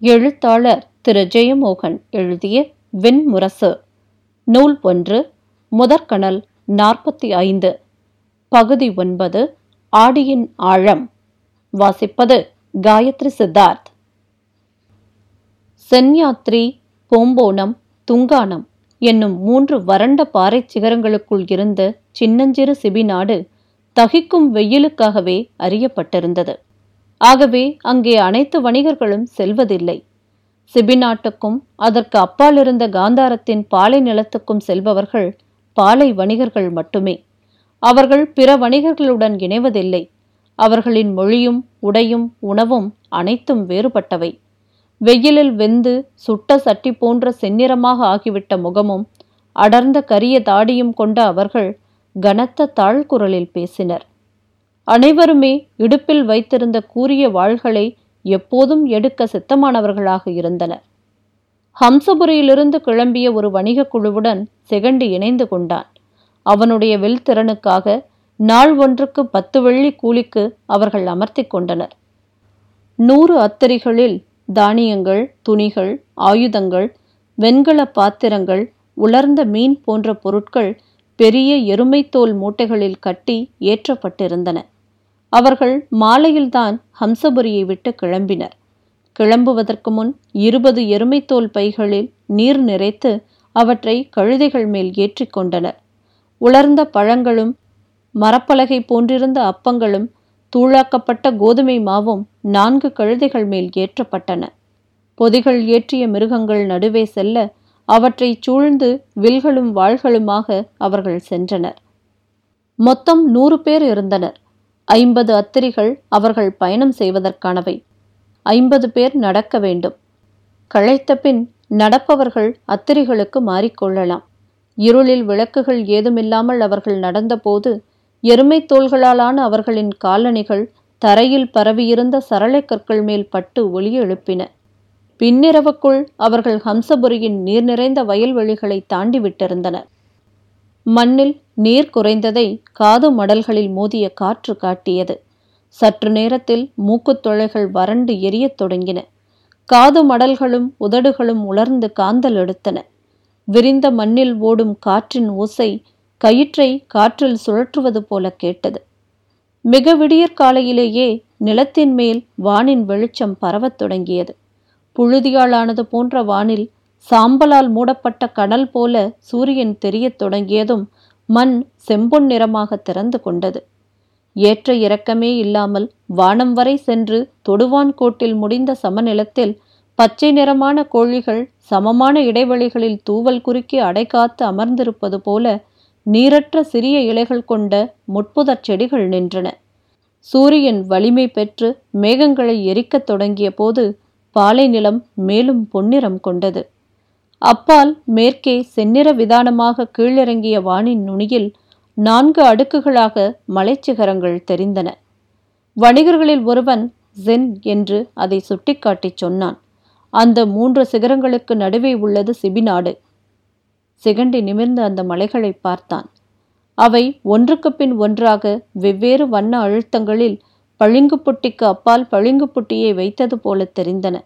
எழுத்தாளர் திரு. ஜெயமோகன் எழுதிய வெண்முரசு. நூல் ஒன்று முதற்கணல் நாற்பத்தி ஐந்து பகுதி ஒன்பது ஆடியின் ஆழம். வாசிப்பது காயத்ரி சித்தார்த். சென்யாத்ரி போம்போனம் துங்கானம் என்னும் மூன்று வறண்ட பாறைச் சிகரங்களுக்குள் இருந்த சின்னஞ்சிறு சிபிநாடு தகிக்கும் வெயிலுக்காகவே அறியப்பட்டிருந்தது. ஆகவே அங்கே அனைத்து வணிகர்களும் செல்வதில்லை. சிபிநாட்டுக்கும் அதற்கு அப்பால் இருந்த காந்தாரத்தின் பாலை நிலத்துக்கும் செல்பவர்கள் பாலை வணிகர்கள் மட்டுமே. அவர்கள் பிற வணிகர்களுடன் இணைவதில்லை. அவர்களின் மொழியும் உடையும் உணவும் அனைத்தும் வேறுபட்டவை. வெயிலில் வெந்து சுட்ட சட்டி போன்ற செந்நிறமாக ஆகிவிட்ட முகமும் அடர்ந்த கரிய தாடியும் கொண்ட அவர்கள் கனத்த தாழ்குரலில் பேசினர். அனைவருமே இடுப்பில் வைத்திருந்த கூரிய வாள்களை எப்போதும் எடுக்க சித்தமானவர்களாக இருந்தனர். ஹம்சபுரியிலிருந்து கிளம்பிய ஒரு வணிகக் குழுவுடன் செகண்டு இணைந்து கொண்டான். அவனுடைய வில் திறனுக்காக நாள் ஒன்றுக்கு பத்து வெள்ளி கூலிக்கு அவர்கள் அமர்த்தி கொண்டனர். நூறு அத்தரிகளில் தானியங்கள் துணிகள் ஆயுதங்கள் வெண்கல பாத்திரங்கள் உலர்ந்த மீன் போன்ற பொருட்கள் பெரிய எருமைத்தோல் மூட்டைகளில் கட்டி ஏற்றப்பட்டிருந்தன. அவர்கள் மாலையில்தான் ஹம்சபுரியை விட்டு கிளம்பினர். கிளம்புவதற்கு முன் இருபது எருமைத்தோல் பைகளில் நீர் நிறைத்து அவற்றை கழுதைகள் மேல் ஏற்றிக் கொண்டனர். உலர்ந்த பழங்களும் மரப்பலகை போன்றிருந்த அப்பங்களும் தூளாக்கப்பட்ட கோதுமை மாவும் நான்கு கழுதைகள் மேல் ஏற்றப்பட்டன. பொதிகள் ஏற்றிய மிருகங்கள் நடுவே செல்ல அவற்றை சூழ்ந்து வில்களும் வாள்களுமாக அவர்கள் சென்றனர். மொத்தம் நூறு பேர் இருந்தனர். ஐம்பது அத்திரிகள் அவர்கள் பயணம் செய்வதற்கானவை. ஐம்பது பேர் நடக்க வேண்டும். களைத்த பின் நடப்பவர்கள் அத்திரிகளுக்கு மாறிக்கொள்ளலாம். இருளில் விளக்குகள் ஏதுமில்லாமல் அவர்கள் நடந்தபோது எருமை தோள்களாலான அவர்களின் காலணிகள் தரையில் பரவியிருந்த சரளை கற்கள் மேல் பட்டு ஒளி எழுப்பின. பின்னிரவுக்குள் அவர்கள் ஹம்சபுரியின் நீர் நிறைந்த வயல்வெளிகளை தாண்டி விட்டிருந்தனர் மண்ணில் நீர் குறைந்ததை காது மடல்களில் மோதிய காற்று காட்டியது. சற்று நேரத்தில் மூக்குத்தொழைகள் வறண்டு எரியத் தொடங்கின. காது மடல்களும் உதடுகளும் உலர்ந்து காந்தல் எடுத்தன. விரிந்த மண்ணில் ஓடும் காற்றின் ஓசை கயிற்றை காற்றில் சுழற்றுவது போல கேட்டது. மிக விடியற்காலையிலேயே நிலத்தின் மேல் வானின் வெளிச்சம் பரவத் தொடங்கியது. புழுதியாலானது போன்ற வானில் சாம்பலால் மூடப்பட்ட கடல் போல சூரியன் தெரியத் தொடங்கியதும் மண் செம்பொன் நிறமாக திறந்து கொண்டது. ஏற்ற இறக்கமே இல்லாமல் வானம் வரை சென்று தொடுவான் கோட்டில் முடிந்த சமநிலத்தில் பச்சை நிறமான கோழிகள் சமமான இடைவெளிகளில் தூவல் குறுக்கி அடைகாத்து அமர்ந்திருப்பது போல நீரற்ற சிறிய இலைகள் கொண்ட முட்புதற் செடிகள் நின்றன. சூரியன் வலிமை பெற்று மேகங்களை எரிக்கத் தொடங்கிய போது பாலை நிலம் மேலும் பொன்னிறம் கொண்டது. அப்பால் மேற்கே செந்நிற விதானமாக கீழிறங்கிய வானின் நுனியில் நான்கு அடுக்குகளாக மலைச்சிகரங்கள் தெரிந்தன. வணிகர்களில் ஒருவன் ஜென் என்று அதை சுட்டிக்காட்டிச் சொன்னான். அந்த மூன்று சிகரங்களுக்கு நடுவே உள்ளது சிபிநாடு. சிகண்டி நிமிர்ந்து அந்த மலைகளை பார்த்தான். அவை ஒன்றுக்கு பின் ஒன்றாக வெவ்வேறு வண்ண அழுத்தங்களில் பளிங்குப்புட்டிக்கு அப்பால் பளிங்குப்புட்டியை வைத்தது போல தெரிந்தன.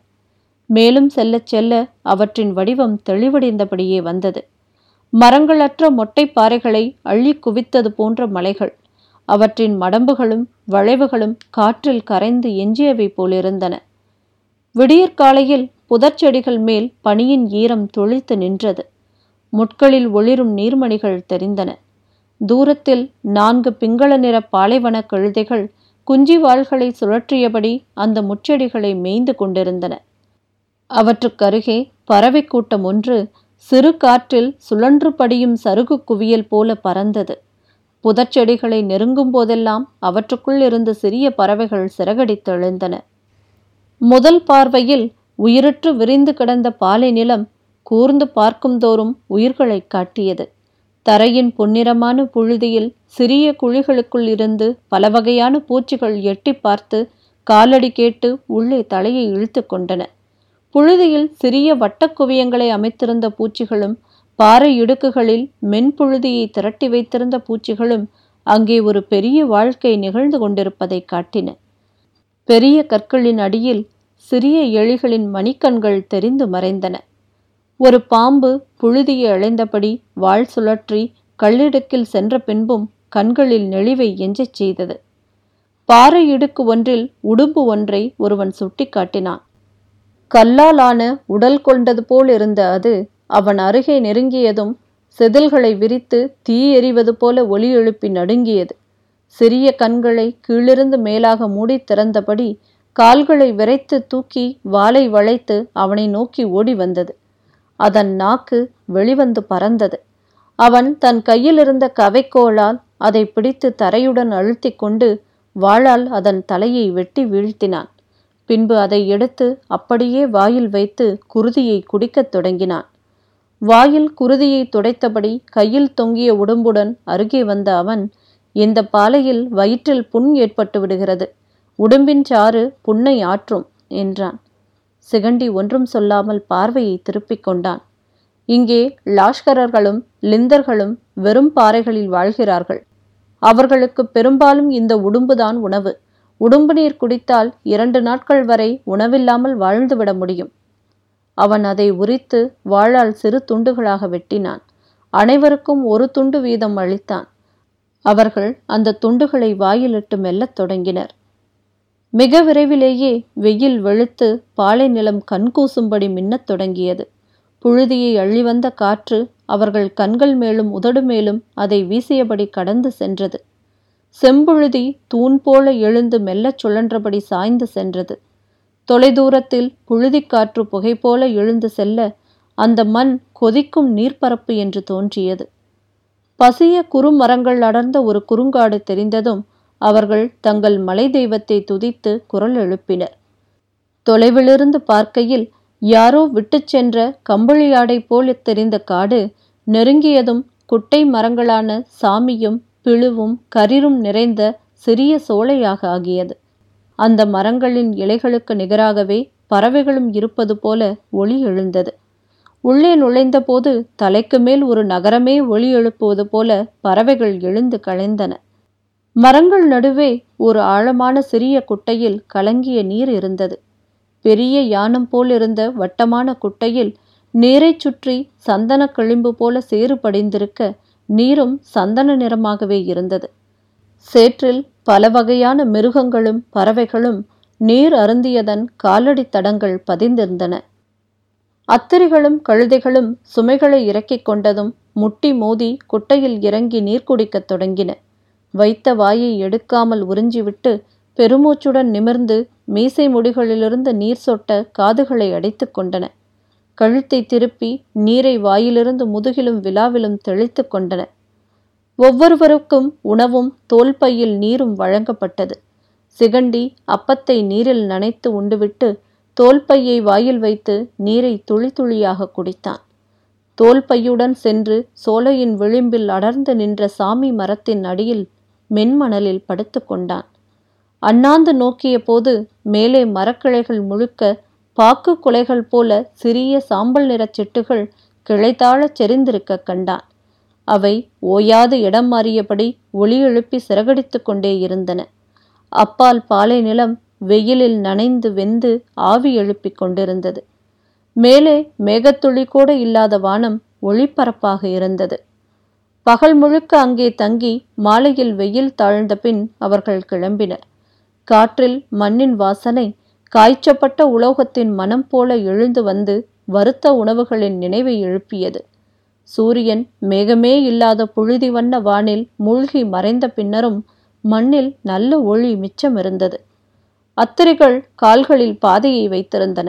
மேலும் செல்லச் செல்ல அவற்றின் வடிவம் தெளிவடைந்தபடியே வந்தது. மரங்களற்ற மொட்டை பாறைகளை அள்ளி குவித்தது போன்ற மலைகள் அவற்றின் மடம்புகளும் வளைவுகளும் காற்றில் கரைந்து எஞ்சியவை போலிருந்தன. விடியற்காலையில் புதர்ச்செடிகள் மேல் பனியின் ஈரம் தொளித்து நின்றது. முட்களில் ஒளிரும் நீர்மணிகள் தெரிந்தன. தூரத்தில் நான்கு பிங்கள நிற பாலைவன கழுதைகள் குஞ்சி வாள்களை சுழற்றியபடி அந்த முச்செடிகளை மேய்ந்து கொண்டிருந்தன. அவற்றுக்கருகே பறவை கூட்டம் ஒன்று சிறு காற்றில் சுழன்று படியும் சருகு குவியல் போல பறந்தது. புதச்செடிகளை நெருங்கும் போதெல்லாம் அவற்றுக்குள் இருந்து சிறிய பறவைகள் சிறகடித்தெழுந்தன. முதல் பார்வையில் உயிரற்று விரிந்து கிடந்த பாலை நிலம் கூர்ந்து பார்க்கும்தோறும் உயிர்களை காட்டியது. தரையின் பொன்னிறமான புழுதியில் சிறிய குழிகளுக்குள் இருந்து பல வகையான பூச்சிகள் எட்டி பார்த்து காலடி கேட்டு உள்ளே தலையை இழுத்து கொண்டன. புழுதியில் சிறிய வட்டக்குவியங்களை அமைத்திருந்த பூச்சிகளும் பாறை இடுக்குகளில் மென்புழுதியை திரட்டி வைத்திருந்த பூச்சிகளும் அங்கே ஒரு பெரிய வாழ்க்கை நிகழ்ந்து கொண்டிருப்பதை காட்டின. பெரிய கற்களின் அடியில் சிறிய எலிகளின் மணிக்கண்கள் தெரிந்து மறைந்தன. ஒரு பாம்பு புழுதியை அழைந்தபடி வாள் சுழற்றி கல்லிடுக்கில் சென்ற பின்பும் கண்களில் நெளிவை எஞ்சச் செய்தது. பாறை இடுக்கு ஒன்றில் உடும்பு ஒன்றை ஒருவன் சுட்டிக்காட்டினான். கல்லாலான உடல் கொண்டது போல் இருந்த அது அவன் அருகே நெருங்கியதும் செதில்களை விரித்து தீ எறிவது போல ஒலி எழுப்பி நடுங்கியது. சிறிய கண்களை கீழிருந்து மேலாக மூடி திறந்தபடி கால்களை விரைத்து தூக்கி வாளை வளைத்து அவனை நோக்கி ஓடி வந்தது. அதன் நாக்கு வெளிவந்து பறந்தது. அவன் தன் கையில் இருந்த கவைக்கோளால் அதை பிடித்து தரையுடன் அழுத்தி கொண்டு வாளால் அதன் தலையை வெட்டி வீழ்த்தினான். பின்பு அதை எடுத்து அப்படியே வாயில் வைத்து குருதியை குடிக்கத் தொடங்கினான். வாயில் குருதியை துடைத்தபடி கையில் தொங்கிய உடம்புடன் அருகே வந்த அவன் இந்த பாலையில் வயிற்றில் புண் ஏற்பட்டு விடுகிறது. உடம்பின் சாறு புண்ணை ஆற்றும் என்றான். சிகண்டி ஒன்றும் சொல்லாமல் பார்வையை திருப்பிக் கொண்டான். இங்கே லாஷ்கரர்களும் லிந்தர்களும் வெறும் பாறைகளில் வாழ்கிறார்கள். அவர்களுக்கு பெரும்பாலும் இந்த உடும்புதான் உணவு. உடும்பு நீர் குடித்தால் இரண்டு நாட்கள் வரை உணவில்லாமல் வாழ்ந்துவிட முடியும். அவன் அதை உரித்து வாழால் சிறு துண்டுகளாக வெட்டினான். அனைவருக்கும் ஒரு துண்டு வீதம் அளித்தான். அவர்கள் அந்த துண்டுகளை வாயிலிட்டு மெல்லத் தொடங்கினர். மிக விரைவிலேயே வெயில் வெளுத்து பாலை நிலம் கண்கூசும்படி மின்னத் தொடங்கியது. புழுதியை அள்ளிவந்த காற்று அவர்கள் கண்கள் மேலும் உதடு மேலும் அதை வீசியபடி கடந்து சென்றது. செம்புழுதி தூண் போல எழுந்து மெல்லச் சுழன்றபடி சாய்ந்து சென்றது. தொலைதூரத்தில் புழுதிக்காற்று புகை போல எழுந்து செல்ல அந்த மண் கொதிக்கும் நீர்ப்பரப்பு என்று தோன்றியது. பசிய குறுமரங்கள் அடர்ந்த ஒரு குறுங்காடு தெரிந்ததும் அவர்கள் தங்கள் மலை தெய்வத்தை துதித்து குரல் எழுப்பினர். தொலைவிலிருந்து பார்க்கையில் யாரோ விட்டுச் சென்ற கம்பளியாடை போல தெரிந்த காடு நெருங்கியதும் குட்டை மரங்களான சாமியும் பிழுவும் கரிரும் நிறைந்த சிறிய சோலையாக ஆகியது. அந்த மரங்களின் இலைகளுக்கு நிகராகவே பறவைகளும் இருப்பது போல ஒளி எழுந்தது. உள்ளே நுழைந்தபோது தலைக்கு மேல் ஒரு நகரமே ஒளி எழுப்புவது போல பறவைகள் எழுந்து களைந்தன மரங்கள் நடுவே ஒரு ஆழமான சிறிய குட்டையில் கலங்கிய நீர் இருந்தது. பெரிய யானம் போலிருந்த வட்டமான குட்டையில் நீரைச் சுற்றி சந்தன களிம்பு போல சேறு படிந்திருக்க நீரும் சந்தன நிறமாகவே இருந்தது. சேற்றில் பல வகையான மிருகங்களும் பறவைகளும் நீர் அருந்தியதன் காலடி தடங்கள் பதிந்திருந்தன. அத்திரிகளும் கழுதைகளும் சுமைகளை இறக்கிக் கொண்டதும் முட்டி மோதி குட்டையில் இறங்கி நீர் குடிக்கத் தொடங்கின. வைத்த வாயை எடுக்காமல் உறிஞ்சிவிட்டு பெருமூச்சுடன் நிமிர்ந்து மீசை முடிகளிலிருந்து நீர் சொட்ட காதுகளை அடைத்து கொண்டன. கழுத்தை திருப்பி நீரை வாயிலிருந்து முதுகிலும் விழாவிலும் தெளித்து கொண்டன. ஒவ்வொருவருக்கும் உணவும் தோல்பையில் நீரும் வழங்கப்பட்டது. சிகண்டி அப்பத்தை நீரில் நனைத்து உண்டுவிட்டு தோல்பையை வாயில் வைத்து நீரை துளி துளியாக குடித்தான். தோல்பையுடன் சென்று சோலையின் விளிம்பில் அடர்ந்து நின்ற சாமி மரத்தின் அடியில் மென்மணலில் படுத்து கொண்டான். அண்ணாந்து நோக்கிய போது மேலே மரக்கிளைகள் முழுக்க பாக்கு குலைகள் போல சிறிய சாம்பல் நிறச் சிட்டுகள் கிளைத்தாழச் செறிந்திருக்க கண்டான். அவை ஓயாது இடம் மாறியபடி ஒளி எழுப்பி சிறகடித்து கொண்டே இருந்தன. அப்பால் பாலை நிலம் வெயிலில் நனைந்து வெந்து ஆவி எழுப்பிக் கொண்டிருந்தது. மேலே மேகத்துளி கூட இல்லாத வானம் ஒளிபரப்பாக இருந்தது. பகல் முழுக்க அங்கே தங்கி மாலையில் வெயில் தாழ்ந்த பின் அவர்கள் கிளம்பினர். காற்றில் மண்ணின் வாசனை காய்ச்சப்பட்ட உலோகத்தின் மனம் போல எழுந்து வந்து வருத்த உணவுகளின் நினைவை எழுப்பியது. சூரியன் மேகமே இல்லாத புழுதி வண்ண வானில் மூழ்கி மறைந்த பின்னரும் மண்ணில் நல்ல ஒளி மிச்சம் இருந்தது. அத்திரிகள் கால்களில் பாதையை வைத்திருந்தன.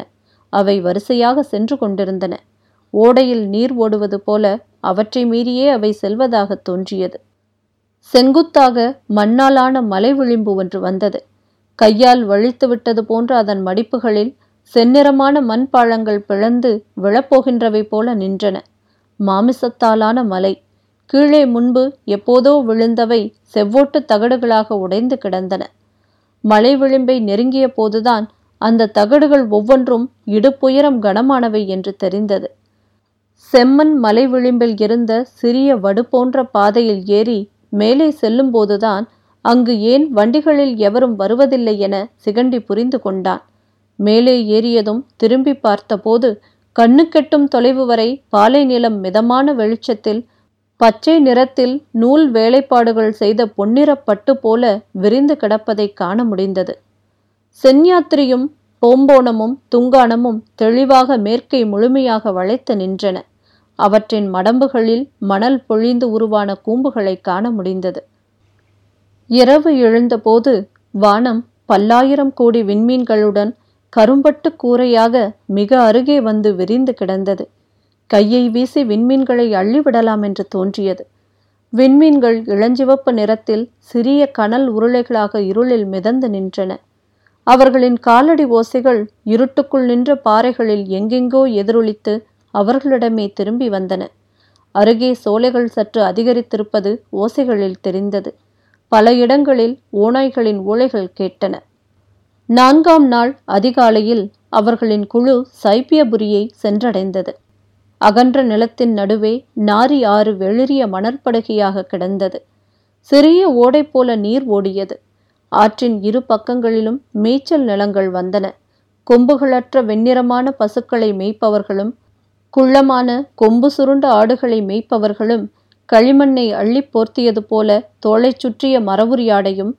அவை வரிசையாக சென்று கொண்டிருந்தன. ஓடையில் நீர் ஓடுவது போல அவற்றை மீறியே அவை செல்வதாக தோன்றியது. செங்குத்தாக மண்ணாலான மலை விளிம்பு ஒன்று வந்தது. கையால் வழித்து விட்டது போன்ற அதன் மடிப்புகளில் செந்நிறமான மண் பாழங்கள் பிளந்து விழப்போகின்றவை போல நின்றன. மாமிசத்தாலான மலை. கீழே முன்பு எப்போதோ விழுந்தவை செவ்வோட்டு தகடுகளாக உடைந்து கிடந்தன. மலை விளிம்பை நெருங்கிய போதுதான் அந்த தகடுகள் ஒவ்வொன்றும் இடுப்புயரம் கனமானவை என்று தெரிந்தது. செம்மண் மலை விளிம்பில் இருந்த சிறிய வடு போன்ற பாதையில் ஏறி மேலே செல்லும்போதுதான் அங்கு ஏன் வண்டிகளில் எவரும் வருவதில்லை என சிகண்டி புரிந்து கொண்டான். மேலே ஏறியதும் திரும்பி பார்த்தபோது கண்ணுக்கெட்டும் தொலைவு வரை பாலை நிலம் மிதமான வெளிச்சத்தில் பச்சை நிறத்தில் நூல் வேலைப்பாடுகள் செய்த பொன்னிறப் பட்டு போல விரிந்து கிடப்பதை காண முடிந்தது. சென்யாத்திரியும் போம்போனமும் துங்கானமும் தெளிவாக மேற்கை முழுமையாக வளைத்து நின்றன. அவற்றின் மடம்புகளில் மணல் பொழிந்து உருவான கூம்புகளை காண முடிந்தது. இரவு எழுந்தபோது வானம் பல்லாயிரம் கோடி விண்மீன்களுடன் கரும்பட்டு கூரையாக மிக அருகே வந்து விரிந்து கிடந்தது. கையை வீசி விண்மீன்களை அள்ளிவிடலாம் என்று தோன்றியது. விண்மீன்கள் இளஞ்சிவப்பு நிறத்தில் சிறிய கனல் உருளைகளாக இருளில் மிதந்து நின்றன. அவர்களின் காலடி ஓசைகள் இருட்டுக்குள் நின்ற பாறைகளில் எங்கெங்கோ எதிரொலித்து அவர்களிடமே திரும்பி வந்தன. அருகே சோலைகள் சற்று அதிகரித்திருப்பது ஓசைகளில் தெரிந்தது. பல இடங்களில் ஓநாய்களின் ஓலைகள் கேட்டன. நான்காம் நாள் அதிகாலையில் அவர்களின் குழு சைப்பியபுரியை சென்றடைந்தது. அகன்ற நிலத்தின் நடுவே நாரி ஆறு வெளிரிய மணற்படுகையாக கிடந்தது. சிறிய ஓடை போல நீர் ஓடியது. ஆற்றின் இரு பக்கங்களிலும் மேய்ச்சல் நிலங்கள் வந்தன. கொம்புகளற்ற வெண்ணிறமான பசுக்களை மேய்ப்பவர்களும் குள்ளமான கொம்பு சுருண்ட ஆடுகளை மேய்ப்பவர்களும் களிமண்ணை அள்ளி போர்த்தியது போல தோளைச் சுற்றிய மரபுரியாடையும்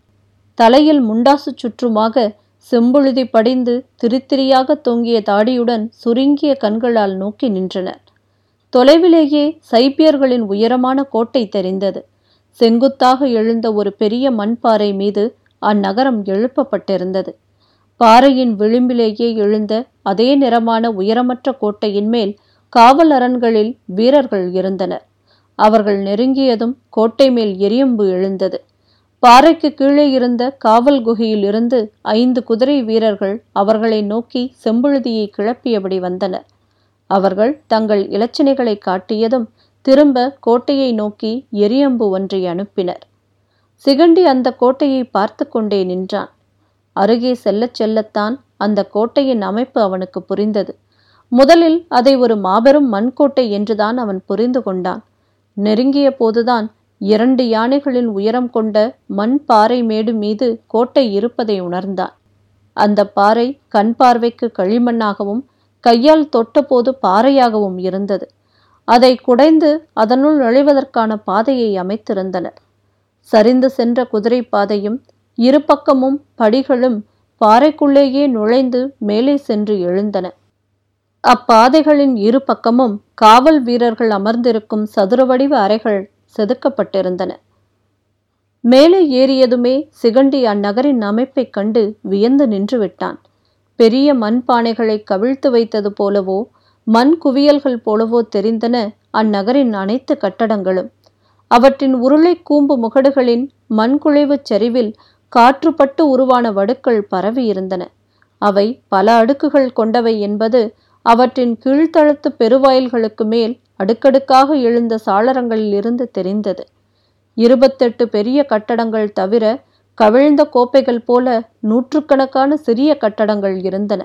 தலையில் முண்டாசு சுற்றுமாக செம்புழுதி படிந்து திரித்திரியாக தொங்கிய தாடியுடன் சுருங்கிய கண்களால் நோக்கி நின்றனர் தொலைவிலேயே சைப்பியர்களின் உயரமான கோட்டை தெரிந்தது. செங்குத்தாக எழுந்த ஒரு பெரிய மண்பாறை மீது அந்நகரம் எழுப்பப்பட்டிருந்தது. பாறையின் விளிம்பிலேயே எழுந்த அதே நிறமான உயரமற்ற கோட்டையின் மேல் காவல் அரண்களில் வீரர்கள் இருந்தனர். அவர்கள் நெருங்கியதும் கோட்டை மேல் எரியம்பு எழுந்தது. பாறைக்கு கீழே இருந்த காவல் குகையிலிருந்து ஐந்து குதிரை வீரர்கள் அவர்களை நோக்கி செம்புழுதியை கிளப்பியபடி வந்தனர். அவர்கள் தங்கள் இலச்சினைகளை காட்டியதும் திரும்ப கோட்டையை நோக்கி எரியம்பு ஒன்றை அனுப்பினர். சிகண்டி அந்த கோட்டையை பார்த்து கொண்டே நின்றான். அருகே செல்லச் செல்லத்தான் அந்த கோட்டையின் அமைப்பு அவனுக்கு புரிந்தது. முதலில் அதை ஒரு மாபெரும் மண்கோட்டை என்றுதான் அவன் புரிந்து கொண்டான். நெருங்கிய போதுதான் இரண்டு யானைகளின் உயரம் கொண்ட மண் பாறை மேடு மீது கோட்டை இருப்பதை உணர்ந்தான். அந்த பாறை கண் பார்வைக்கு களிமண்ணாகவும் கையால் தொட்டபோது பாறையாகவும் இருந்தது. அதை குடைந்து அதனுள் நுழைவதற்கான பாதையை அமைத்திருந்தனர். சரிந்து சென்ற குதிரை பாதையும் இரு பக்கமும் படிகளும் பாறைக்குள்ளேயே நுழைந்து மேலே சென்று எழுந்தன. அப்பாதைகளின் இரு பக்கமும் காவல் வீரர்கள் அமர்ந்திருக்கும் சதுர வடிவ அறைகள் செதுக்கப்பட்டிருந்தன. மேலே ஏறியதுமே சிகண்டி அந்நகரின் அமைப்பைக் கண்டு வியந்து நின்று விட்டான் பெரிய மண் பானைகளை கவிழ்த்து வைத்தது போலவோ மண் குவியல்கள் போலவோ தெரிந்தன அந்நகரின் அனைத்து கட்டடங்களும். அவற்றின் உருளை கூம்பு முகடுகளின் மண்குழைவுச் சரிவில் காற்றுப்பட்டு உருவான வடுக்கள் பரவியிருந்தன. அவை பல அடுக்குகள் கொண்டவை என்பது அவற்றின் கீழ்த்தளத்து பெருவாயில்களுக்கு மேல் அடுக்கடுக்காக எழுந்த சாளரங்களில் இருந்து தெரிந்தது. இருபத்தெட்டு பெரிய கட்டடங்கள் தவிர கவிழ்ந்த கோப்பைகள் போல நூற்றுக்கணக்கான சிறிய கட்டடங்கள் இருந்தன.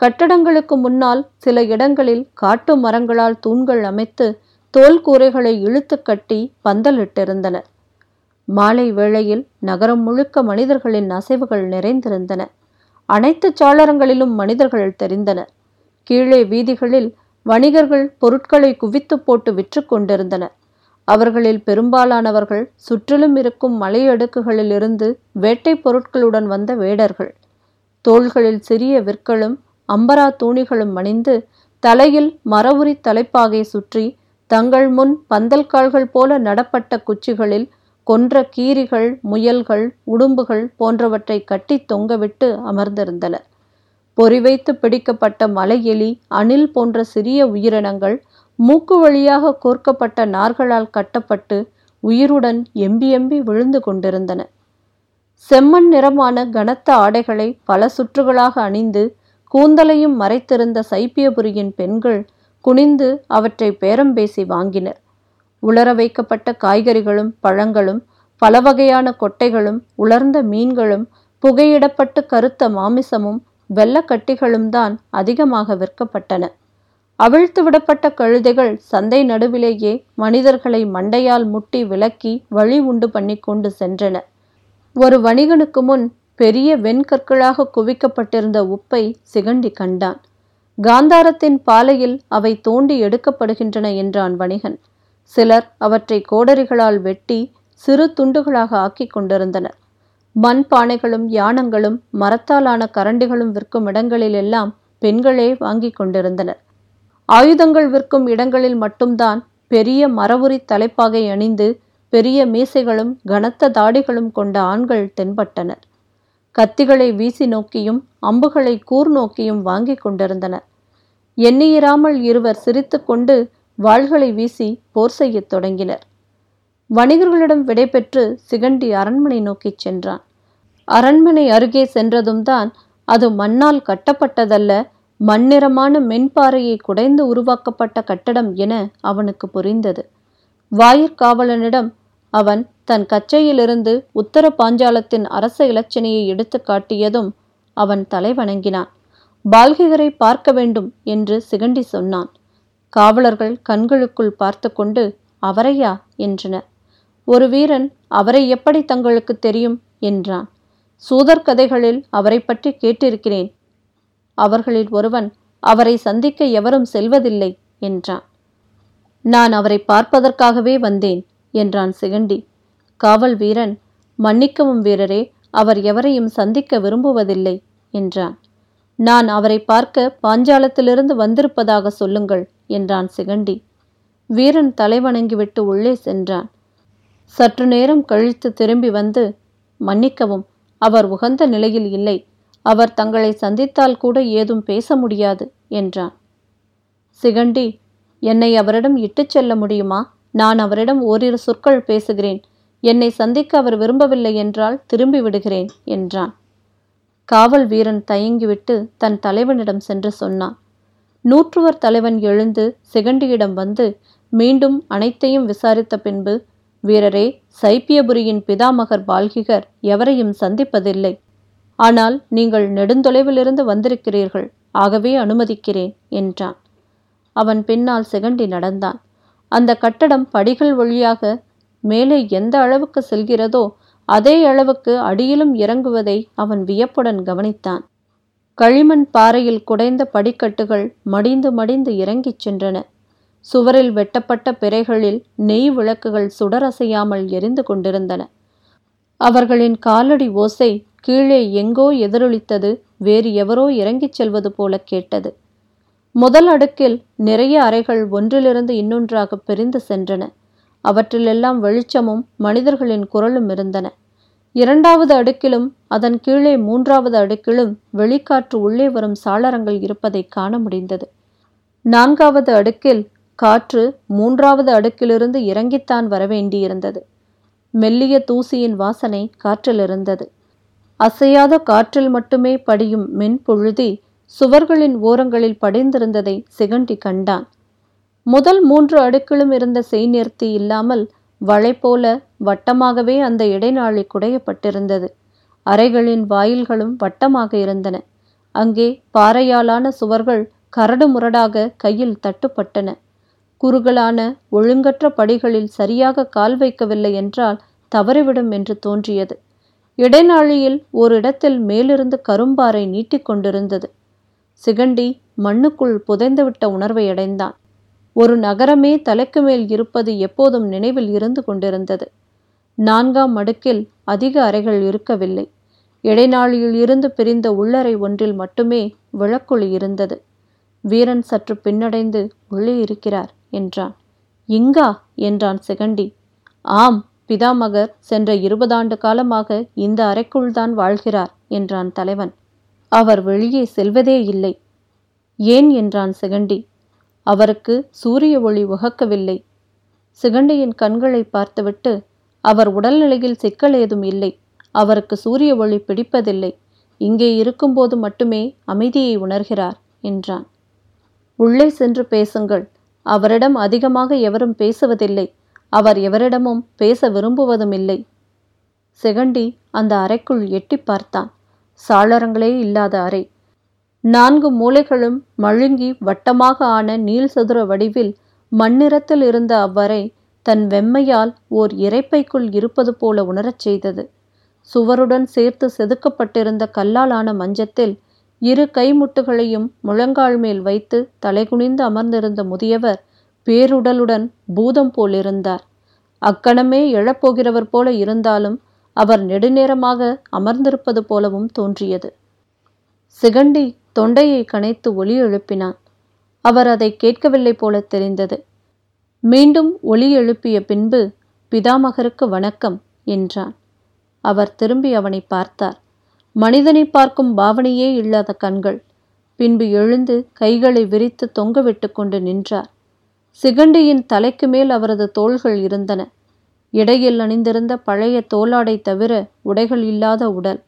கட்டடங்களுக்கு முன்னால் சில இடங்களில் காட்டு மரங்களால் தூண்கள் அமைத்து தோல் கூரைகளை இழுத்து கட்டி பந்தலிட்டிருந்தனர் மாலை வேளையில் நகரம் முழுக்க மனிதர்களின் அசைவுகள் நிறைந்திருந்தன. அனைத்து சாளரங்களிலும் மனிதர்கள் தெரிந்தனர். கீழே வீதிகளில் வணிகர்கள் பொருட்களை குவித்து போட்டு விற்று கொண்டிருந்தனர். அவர்களில் பெரும்பாலானவர்கள் சுற்றிலும் இருக்கும் மலையடுக்குகளிலிருந்து வேட்டை பொருட்களுடன் வந்த வேடர்கள். தோள்களில் சிறிய விற்களும் அம்பரா தூணிகளும் அணிந்து தலையில் மரவுரி தலைப்பாகை சுற்றி தங்கள் முன் பந்தல் கால்கள் போல நடப்பட்ட குச்சிகளில் கொன்ற கீரிகள் முயல்கள் உடும்புகள் போன்றவற்றை கட்டி தொங்கவிட்டு அமர்ந்திருந்தனர். பொறிவைத்து பிடிக்கப்பட்ட மலையெலி அணில் போன்ற சிறிய உயிரினங்கள் மூக்கு வழியாக கோர்க்கப்பட்ட நார்களால் கட்டப்பட்டு உயிருடன் எம்பி எம்பி விழுந்து கொண்டிருந்தன. செம்மண் நிறமான கனத்த ஆடைகளை பல சுற்றுகளாக அணிந்து கூந்தலையும் மறைத்திருந்த சைப்பியபுரியின் பெண்கள் குனிந்து அவற்றை பேரம் பேசி வாங்கினர். உலர வைக்கப்பட்ட காய்கறிகளும் பழங்களும் பல வகையான கொட்டைகளும் உலர்ந்த மீன்களும் புகையிடப்பட்டு கருத்த மாமிசமும் வெள்ளக்கட்டிகளும் தான் அதிகமாக விற்கப்பட்டன. அவிழ்த்து விடப்பட்ட கழுதைகள் சந்தை நடுவிலேயே மனிதர்களை மண்டையால் முட்டி விலக்கி வழி உண்டு பண்ணி கொண்டு சென்றன. ஒரு வணிகனுக்கு முன் பெரிய வெண்கற்களாக குவிக்கப்பட்டிருந்த உப்பை சிகண்டி கண்டான். காந்தாரத்தின் பாலையில் அவை தோண்டி எடுக்கப்படுகின்றன என்றான் வணிகன். சிலர் அவற்றை கோடரிகளால் வெட்டி சிறு துண்டுகளாக ஆக்கிக் கொண்டிருந்தனர். மண் பானைகளும் யானங்களும் மரத்தாலான கரண்டிகளும் விற்கும் இடங்களிலெல்லாம் பெண்களே வாங்கிக் கொண்டிருந்தனர். ஆயுதங்கள் விற்கும் இடங்களில் மட்டும்தான் பெரிய மரவுரி தலைப்பாகை அணிந்து பெரிய மீசைகளும் கனத்த தாடிகளும் கொண்ட ஆண்கள் தென்பட்டனர். கத்திகளை வீசி நோக்கியும் அம்புகளை கூர் நோக்கியும் வாங்கிக் கொண்டிருந்தனர். எண்ணியிராமல் இருவர் சிரித்துக்கொண்டு வாள்களை வீசி போர் செய்யத் தொடங்கினர். வணிகர்களிடம் விடைபெற்று சிகண்டி அரண்மனை நோக்கிச் சென்றான். அரண்மனை அருகே சென்றதும் தான் அது மண்ணால் கட்டப்பட்டதல்ல மண்ணிறமான மென்பாறையை குடைந்து உருவாக்கப்பட்ட கட்டடம் என அவனுக்கு புரிந்தது. வாயிற்காவலனிடம் அவன் தன் கச்சையிலிருந்து உத்தர பாஞ்சாலத்தின் அரச இலச்சினையை எடுத்து காட்டியதும் அவன் தலை வணங்கினான். பால்கிகரை பார்க்க வேண்டும் என்று சிகண்டி சொன்னான். காவலர்கள் கண்களுக்குள் பார்த்து கொண்டு அவரையா? என்றனர். ஒரு வீரன் அவரை எப்படி தங்களுக்கு தெரியும்? என்றான். சூதர் கதைகளில் அவரை பற்றி கேட்டிருக்கிறேன். அவர்களில் ஒருவன் அவரை சந்திக்க எவரும் செல்வதில்லை என்றான். நான் அவரை பார்ப்பதற்காகவே வந்தேன் என்றான் சிகண்டி. காவல் வீரன் மன்னிக்கவும் வீரரே அவர் எவரையும் சந்திக்க விரும்புவதில்லை என்றான். நான் அவரை பார்க்க பாஞ்சாலத்திலிருந்து வந்திருப்பதாக சொல்லுங்கள் என்றான் சிகண்டி. வீரன் தலைவணங்கிவிட்டு உள்ளே சென்றான். சற்று நேரம் கழித்து திரும்பி வந்து மன்னிக்கவும் அவர் உகந்த நிலையில் இல்லை. அவர் தங்களை சந்தித்தால் கூட ஏதும் பேச முடியாது என்றான். சிகண்டி என்னை அவரிடம் இட்டுச் செல்ல முடியுமா? நான் அவரிடம் ஓரிரு சொற்கள் பேசுகிறேன். என்னை சந்திக்க அவர் விரும்பவில்லை என்றால் திரும்பி விடுகிறேன் என்றான். காவல் வீரன் தயங்கிவிட்டு தன் தலைவனிடம் சென்று சொன்னான். நூற்றுவர் தலைவன் எழுந்து சிகண்டியிடம் வந்து மீண்டும் அனைத்தையும் விசாரித்த பின்பு வீரரே சைப்பியபுரியின் பிதாமகர் பால்கிகர் எவரையும் சந்திப்பதில்லை. ஆனால் நீங்கள் நெடுந்தொலைவிலிருந்து வந்திருக்கிறீர்கள் ஆகவே அனுமதிக்கிறேன் என்றான். அவன் பின்னால் சிகண்டி நடந்தான். அந்த கட்டடம் படிகள் வழியாக மேலே எந்த அளவுக்கு செல்கிறதோ அதே அளவுக்கு அடியிலும் இறங்குவதை அவன் வியப்புடன் கவனித்தான். களிமண் பாறையில் குடைந்த படிக்கட்டுகள் மடிந்து மடிந்து இறங்கிச் சென்றன. சுவரில் வெட்டப்பட்ட பிறைகளில் நெய் விளக்குகள் சுடரசையாமல் எரிந்து கொண்டிருந்தன. அவர்களின் காலடி ஓசை கீழே எங்கோ எதிரொலித்தது வேறு எவரோ இறங்கிச் செல்வது போல கேட்டது. முதல் அடுக்கில் நிறைய அறைகள் ஒன்றிலிருந்து இன்னொன்றாக பிரிந்து சென்றன. அவற்றிலெல்லாம் வெளிச்சமும் மனிதர்களின் குரலும் இருந்தன. இரண்டாவது அடுக்கிலும் அதன் கீழே மூன்றாவது அடுக்கிலும் வெளிக்காற்று உள்ளே வரும் சாளரங்கள் இருப்பதை காண முடிந்தது. நான்காவது அடுக்கில் காற்று மூன்றாவது அடுக்கிலிருந்து இறங்கித்தான் வரவேண்டியிருந்தது. மெல்லிய தூசியின் வாசனை காற்றில் இருந்தது. அசையாத காற்றில் மட்டுமே படியும் மென்பொழுதி சுவர்களின் ஓரங்களில் படிந்திருந்ததை சிகண்டி கண்டான். முதல் மூன்று அடுக்கிலும் இருந்த செய்நிறுத்தி இல்லாமல் வளை போல வட்டமாகவே அந்த இடைநாளில் குடையப்பட்டிருந்தது. அறைகளின் வாயில்களும் வட்டமாக இருந்தன. அங்கே பாறையாலான சுவர்கள் கரடு முரடாக கையில் தட்டுப்பட்டன. குறுகலான ஒழுங்கற்ற படிகளில் சரியாக கால் வைக்கவில்லை என்றால் தவறிவிடும் என்று தோன்றியது. இடைநாழியில் ஓரிடத்தில் மேலிருந்து கரும்பாறை நீட்டிக்கொண்டிருந்தது சிகண்டி மண்ணுக்குள் புதைந்துவிட்ட உணர்வை அடைந்தான். ஒரு நகரமே தலைக்கு மேல் இருப்பது எப்போதும் நினைவில் இருந்து கொண்டிருந்தது. நான்காம் அடுக்கில் அதிக அறைகள் இருக்கவில்லை. இடைநாளியில் இருந்து பிரிந்த உள்ளறை ஒன்றில் மட்டுமே விளக்குழி இருந்தது. வீரன் சற்று பின்னடைந்து உள்ளே இருக்கிறார். என்றான். இங்கா? என்றான் சிகண்டி. ஆம் பிதாமகர் சென்ற இருபதாண்டு காலமாக இந்த அறைக்குள்தான் வாழ்கிறார் என்றான் தலைவன். அவர் வெளியே செல்வதே இல்லை. ஏன்? என்றான் சிகண்டி. அவருக்கு சூரிய ஒளி உகக்கவில்லை. சிகண்டியின் கண்களை பார்த்துவிட்டு அவர் உடல்நிலையில் சிக்கல் ஏதும் இல்லை. அவருக்கு சூரிய ஒளி பிடிப்பதில்லை. இங்கே இருக்கும்போது மட்டுமே அமைதியை உணர்கிறார் என்றான். உள்ளே சென்று பேசுங்கள். அவரிடம் அதிகமாக எவரும் பேசுவதில்லை. அவர் எவரிடமும் பேச விரும்புவதும் இல்லை செகண்டி அந்த அறைக்குள் எட்டி பார்த்தான். சாளரங்களே இல்லாத அறை. நான்கு மூலைகளும் மழுங்கி வட்டமாக ஆன நீள் சதுர வடிவில் மண்ணிறத்தில் இருந்த அவ்வறை தன் வெம்மையால் ஓர் இறைப்பைக்குள் இருப்பது போல உணரச் செய்தது. சுவருடன் சேர்த்து செதுக்கப்பட்டிருந்த கல்லாலான மஞ்சத்தில் இரு கைமுட்டுகளையும் முழங்கால் மேல் வைத்து தலைகுனிந்து அமர்ந்திருந்த முதியவர் பேருடலுடன் பூதம் போல் இருந்தார் அக்கணமே எழப்போகிறவர் போல இருந்தாலும் அவர் நெடுநேரமாக அமர்ந்திருப்பது போலவும் தோன்றியது. சிகண்டி தொண்டையை கனைத்து ஒலி எழுப்பினான். அவர் அதை கேட்கவில்லை போல தெரிந்தது. மீண்டும் ஒலி எழுப்பிய பின்பு பிதாமகருக்கு வணக்கம் என்றான். அவர் திரும்பி அவனை பார்த்தார். மனிதனை பார்க்கும் பாவனையே இல்லாத கண்கள். பின்பு எழுந்து கைகளை விரித்து தொங்கவிட்டு கொண்டு நின்றார். சிகண்டியின் தலைக்கு மேல் அவரது தோள்கள் இருந்தன. இடையில் அணிந்திருந்த பழைய தோலாடை தவிர உடைகள் இல்லாத உடல்.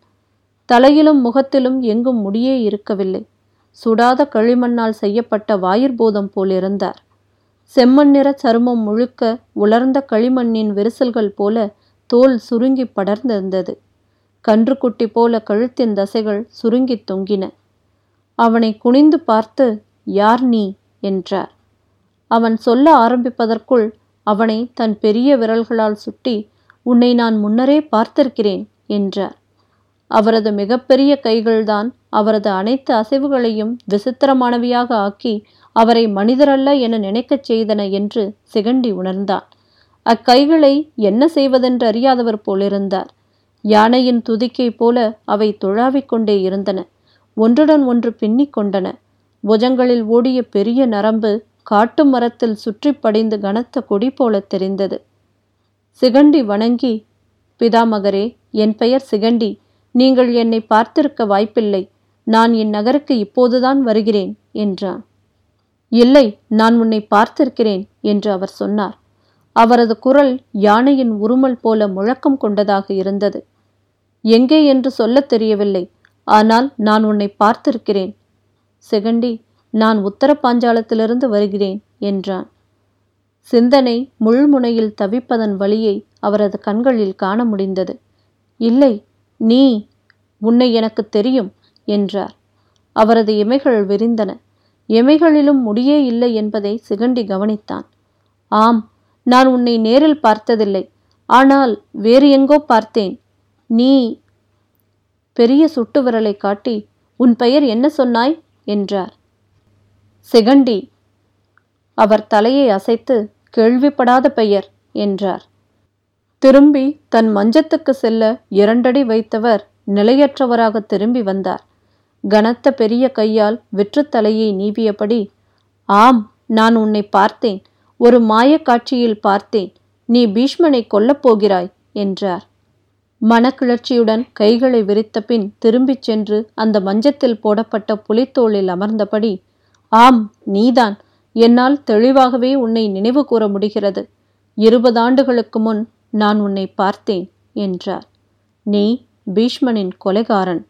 தலையிலும் முகத்திலும் எங்கும் முடியே இருக்கவில்லை. சுடாத களிமண்ணால் செய்யப்பட்ட வாயிற்போதம் போலிருந்தார் செம்மண் நிற சருமம் முழுக்க உலர்ந்த களிமண்ணின் விரிசல்கள் போல தோல் சுருங்கி படர்ந்திருந்தது. கன்றுக்குட்டி போல கழுத்தின் தசைகள் சுருங்கித் தொங்கின. அவனை குனிந்து பார்த்து யார் நீ? என்றார். அவன் சொல்ல ஆரம்பிப்பதற்குள் அவனை தன் பெரிய விரல்களால் சுட்டி உன்னை நான் முன்னரே பார்த்திருக்கிறேன் என்றார். அவரது மிகப்பெரிய கைகள்தான் அவரது அனைத்து அசைவுகளையும் விசித்திரமானவையாக ஆக்கி அவரை மனிதரல்ல என நினைக்கச் செய்தன என்று சிகண்டி உணர்ந்தான். அக்கைகளை என்ன செய்வதென்று அறியாதவர் போலிருந்தார். யானையின் துதிக்கை போல அவை துழாவிக் கொண்டே இருந்தன. ஒன்றுடன் ஒன்று பின்னிக் கொண்டன. புஜங்களில் ஓடிய பெரிய நரம்பு காட்டு மரத்தில் சுற்றி படிந்து கனத்த கொடி போல தெரிந்தது. சிகண்டி வணங்கி பிதாமகரே என் பெயர் சிகண்டி. நீங்கள் என்னை பார்த்திருக்க வாய்ப்பில்லை. நான் இந்நகருக்கு இப்போதுதான் வருகிறேன் என்றான். இல்லை நான் உன்னை பார்த்திருக்கிறேன் என்று அவர் சொன்னார். அவரது குரல் யானையின் உருமல் போல முழக்கம் கொண்டதாக இருந்தது. எங்கே என்று சொல்லத் தெரியவில்லை. ஆனால் நான் உன்னை பார்த்திருக்கிறேன். செகண்டி நான் உத்தர பாஞ்சாலத்திலிருந்து வருகிறேன் என்றான். சிந்தனை முள்முனையில் தவிப்பதன் வழியை அவரது கண்களில் காண முடிந்தது. இல்லை நீ உன்னை எனக்கு தெரியும் என்றார். அவரது இமைகள் விரிந்தன. எமைகளிலும் முடியே இல்லை என்பதை சிகண்டி கவனித்தான். ஆம் நான் உன்னை நேரில் பார்த்ததில்லை. ஆனால் வேறு எங்கோ பார்த்தேன். நீ பெரிய சுட்டு விரலை காட்டி உன் பெயர் என்ன சொன்னாய்? என்றார். செகண்டி அவர் தலையை அசைத்து கேள்விப்படாத பெயர் என்றார். திரும்பி தன் மஞ்சத்துக்கு செல்ல இரண்டடி வைத்தவர் நிலையற்றவராக திரும்பி வந்தார். கனத்த பெரிய கையால் வெற்றுத்தலையை நீவியபடி ஆம் நான் உன்னை பார்த்தேன் ஒரு மாயக் காட்சியில் பார்த்தேன் நீ பீஷ்மனை கொல்லப் போகிறாய் என்றார். மனக்கிளர்ச்சியுடன் கைகளை விரித்த பின் திரும்பிச் சென்று அந்த மஞ்சத்தில் போடப்பட்ட புலித்தோளில் அமர்ந்தபடி ஆம் நீதான். என்னால் தெளிவாகவே உன்னை நினைவு கூற முடிகிறது. இருபது ஆண்டுகளுக்கு முன் நான் உன்னை பார்த்தேன் என்றார். நீ பீஷ்மனின் கொலைகாரன்.